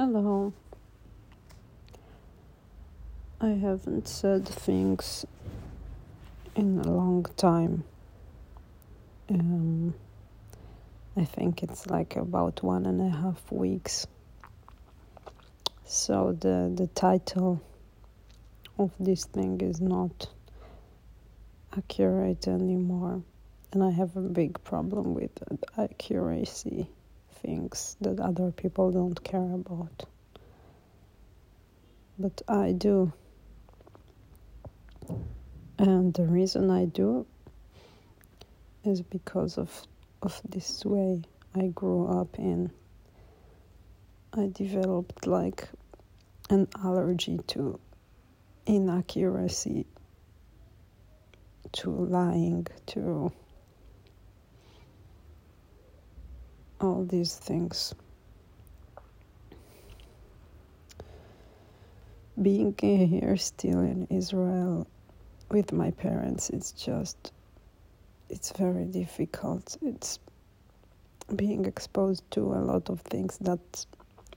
Hello. I haven't said things in a long time. Um, I think it's like about one and a half weeks. So the the title of this thing is not accurate anymore, and I have a big problem with accuracy things that other people don't care about. But I do. And the reason I do is because of of this way I grew up in. I developed like an allergy to inaccuracy, to lying, to all these things. Being here still in Israel with my parents, it's just, it's very difficult. It's being exposed to a lot of things that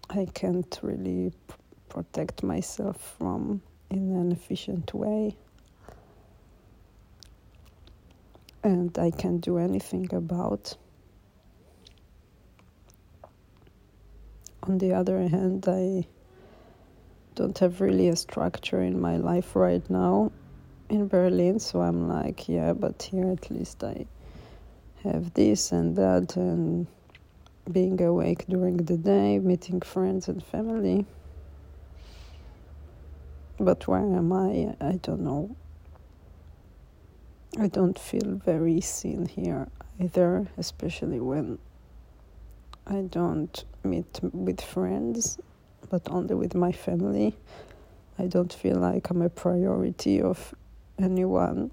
I can't really protect myself from in an efficient way. And I can't do anything about. On the other hand, I don't have really a structure in my life right now in Berlin, so I'm like, yeah, but here at least I have this and that, and being awake during the day, meeting friends and family. But where am I? I don't know. I don't feel very seen here either, especially when I don't meet with friends, but only with my family. I don't feel like I'm a priority of anyone.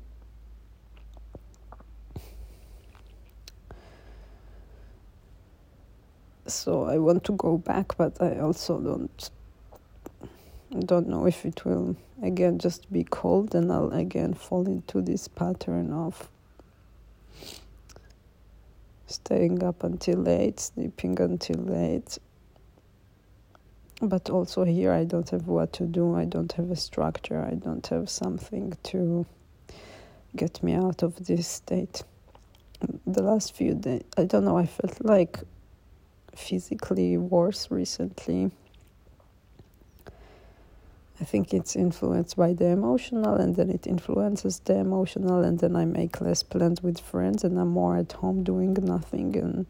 So I want to go back, but I also don't don't know if it will again just be cold and I'll again fall into this pattern of staying up until late, sleeping until late. But also here, I don't have what to do. I don't have a structure. I don't have something to get me out of this state. The last few days, I don't know, I felt like physically worse recently. I think it's influenced by the emotional, and then it influences the emotional, and then I make less plans with friends, and I'm more at home doing nothing, and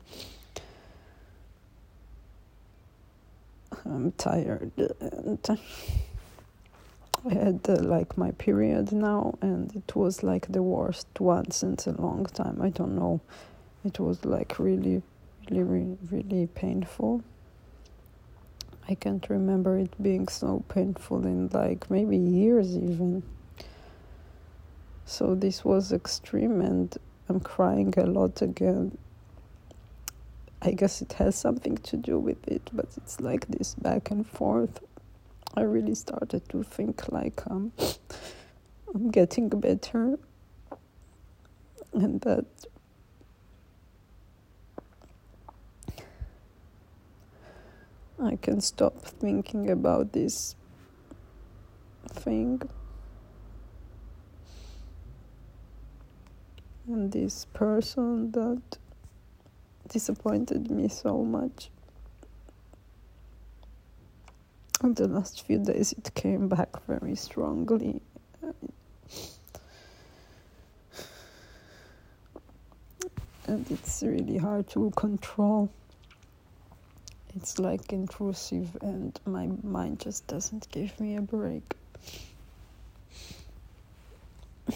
I'm tired. And I had uh, like my period now, and it was like the worst one since a long time. I don't know. It was like really, really, really, really painful. I can't remember it being so painful in like maybe years even. So this was extreme and I'm crying a lot again. I guess it has something to do with it, but it's like this back and forth. I really started to think like um, I'm getting better and that I can stop thinking about this thing and this person that disappointed me so much. The last few days it came back very strongly. And it's really hard to control it's like intrusive and my mind just doesn't give me a break.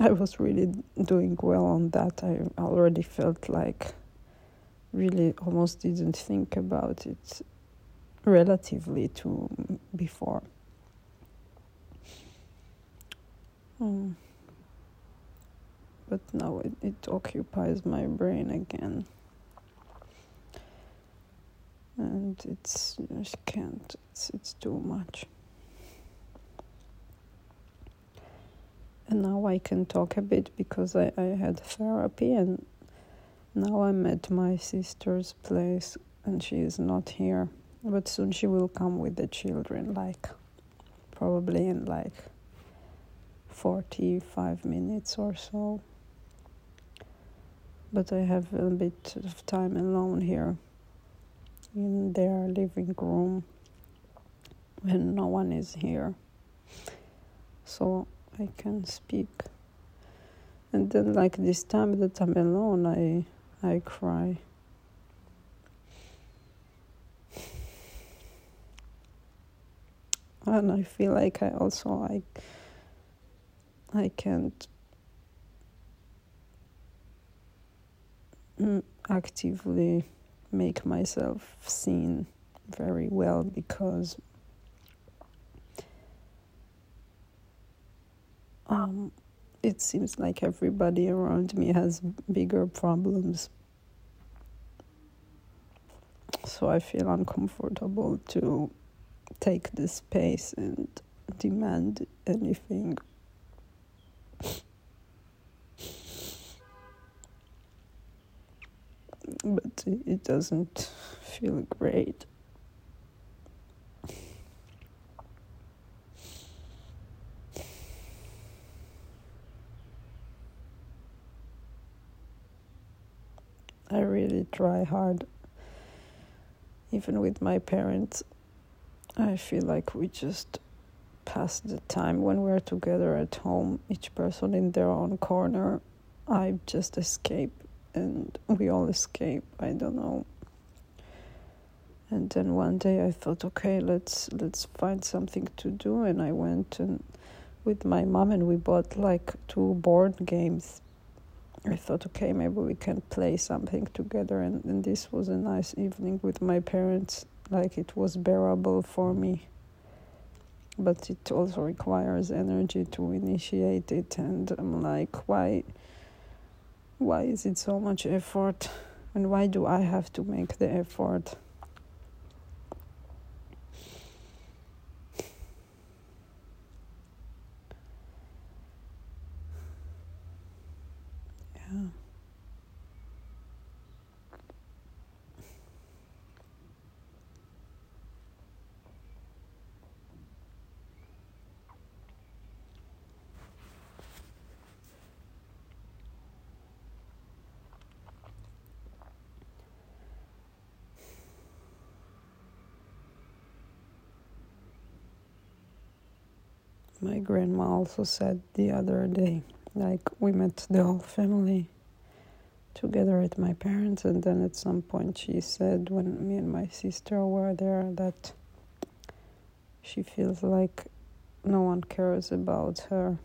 I was really doing well on that. I already felt like really almost didn't think about it relatively to before. Hmm but now it, it occupies my brain again. And it's, I can't, it's, it's too much. And now I can talk a bit because I, I had therapy and Now I'm at my sister's place and she is not here. But soon she will come with the children, like probably in like 45 minutes or so. But I have a bit of time alone here in their living room when no one is here. So I can speak. And then like this time that I'm alone I I cry. and I feel like I also I I can't actively make myself seen very well because um, it seems like everybody around me has bigger problems. So I feel uncomfortable to take the space and demand anything. But it doesn't feel great. I really try hard, even with my parents. I feel like we just pass the time when we're together at home, each person in their own corner. I just escape and we all escape. I don't know. And then one day I thought, okay, let's let's find something to do and I went and with my mom and we bought like two board games. I thought, okay, maybe we can play something together and, and this was a nice evening with my parents like it was bearable for me but it also requires energy to initiate it and i'm like why why is it so much effort? And why do i have to make the effort my grandma also said the other day like we met the whole family together at my parents and then at some point she said when me and my sister were there that she feels like no one cares about her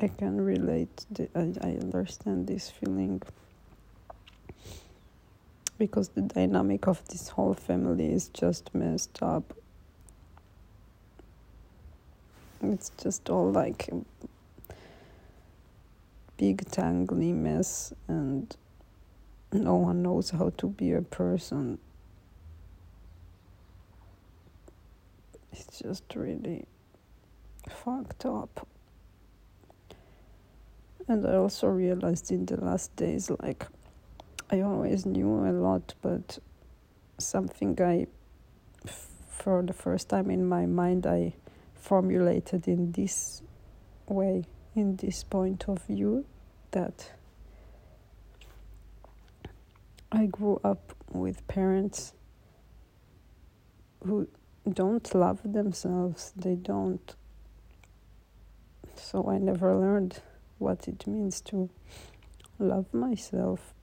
I can relate. I, I understand this feeling because the dynamic of this whole family is just messed up. It's just all like big tangly mess, and no one knows how to be a person. It's just really fucked up. And I also realized in the last days, like, I always knew a lot, but something I, for the first time in my mind, I formulated in this way, in this point of view, that I grew up with parents who don't love themselves, they don't. So I never learned what it means to love myself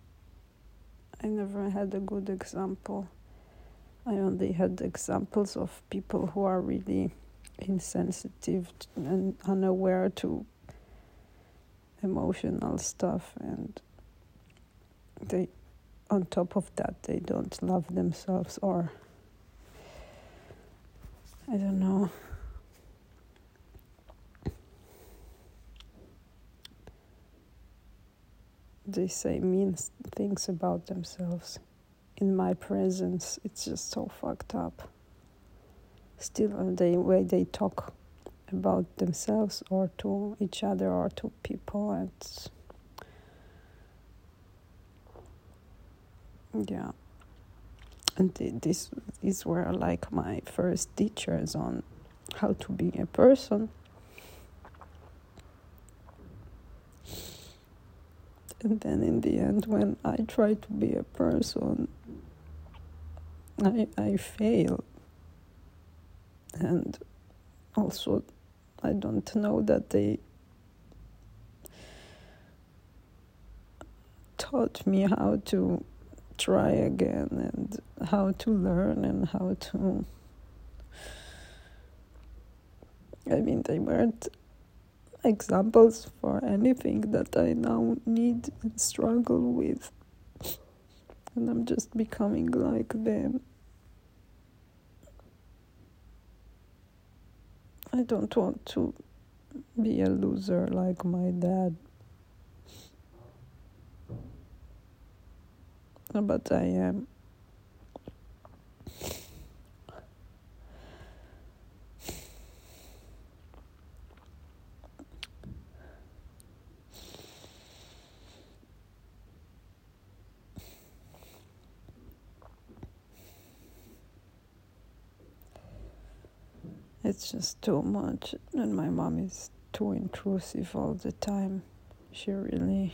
I never had a good example. I only had examples of people who are really insensitive and unaware to emotional stuff and they on top of that they don't love themselves or I don't know they say mean things about themselves in my presence. It's just so fucked up. Still, uh, the way they talk about themselves or to each other or to people and yeah and this these were like my first teachers on how to be a person and then in the end when i try to be a person i i fail. And also i don't know that they taught me how to try again and how to learn and how to I mean they weren't examples for anything that I now need and struggle with. And I'm just becoming like them. I don't want to be a loser like my dad. But I am. It's just too much, and my mom is too intrusive all the time. She really.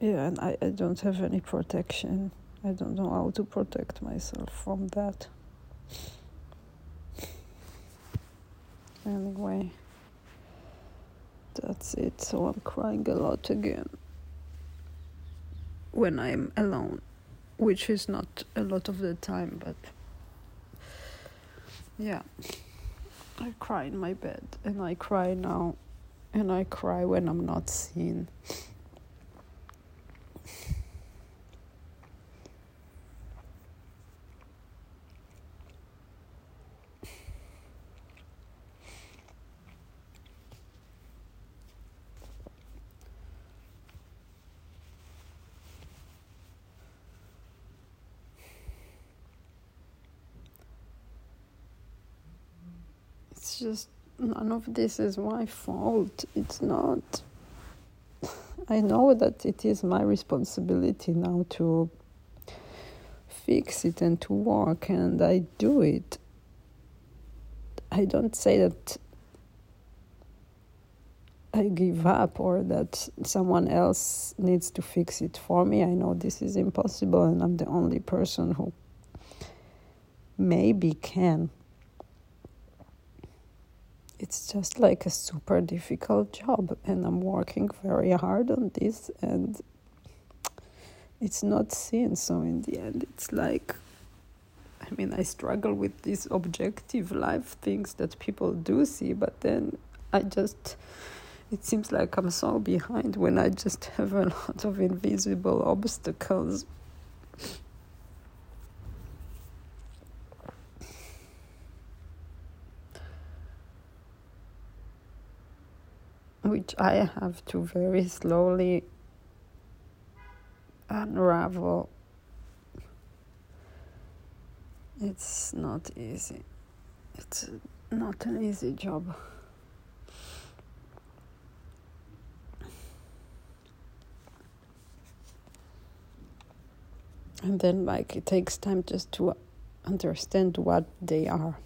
Yeah, and I, I don't have any protection. I don't know how to protect myself from that. Anyway, that's it. So I'm crying a lot again when I'm alone which is not a lot of the time, but yeah. I cry in my bed and I cry now and I cry when I'm not seen. Just none of this is my fault. It's not. I know that it is my responsibility now to fix it and to work, and I do it. I don't say that I give up or that someone else needs to fix it for me. I know this is impossible, and I'm the only person who maybe can it's just like a super difficult job and i'm working very hard on this and it's not seen. So in the end it's like i mean i struggle with these objective life things that people do see but then i just it seems like i'm so behind when i just have a lot of invisible obstacles which I have to very slowly unravel. It's not easy. It's not an easy job. And then, like, it takes time just to understand what they are.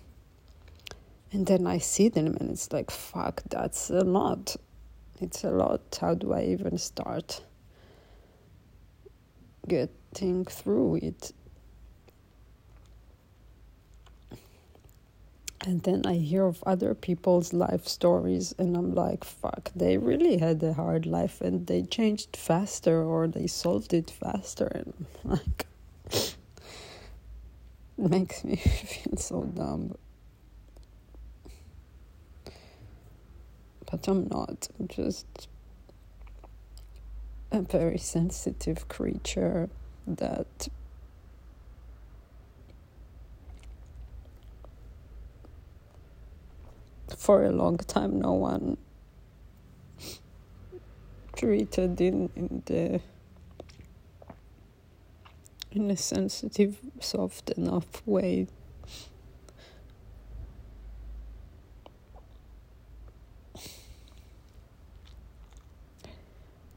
And then I see them, and it's like, fuck, that's a lot it's a lot. How do I even start getting through it? And then I hear of other people's life stories, and I'm like, fuck, they really had a hard life and they changed faster or they solved it faster. And I'm like, it makes me feel so dumb. But I'm not. I'm just a very sensitive creature that for a long time no one treated in, in the in a sensitive soft enough way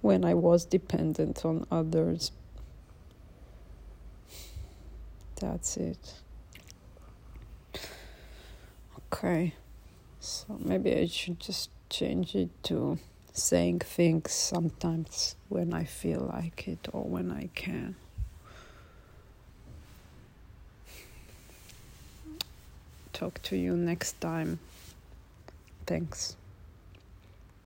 when I was dependent on others. That's it. Okay, so maybe I should just change it to saying things sometimes when I feel like it or when I can. Talk to you next time. Thanks.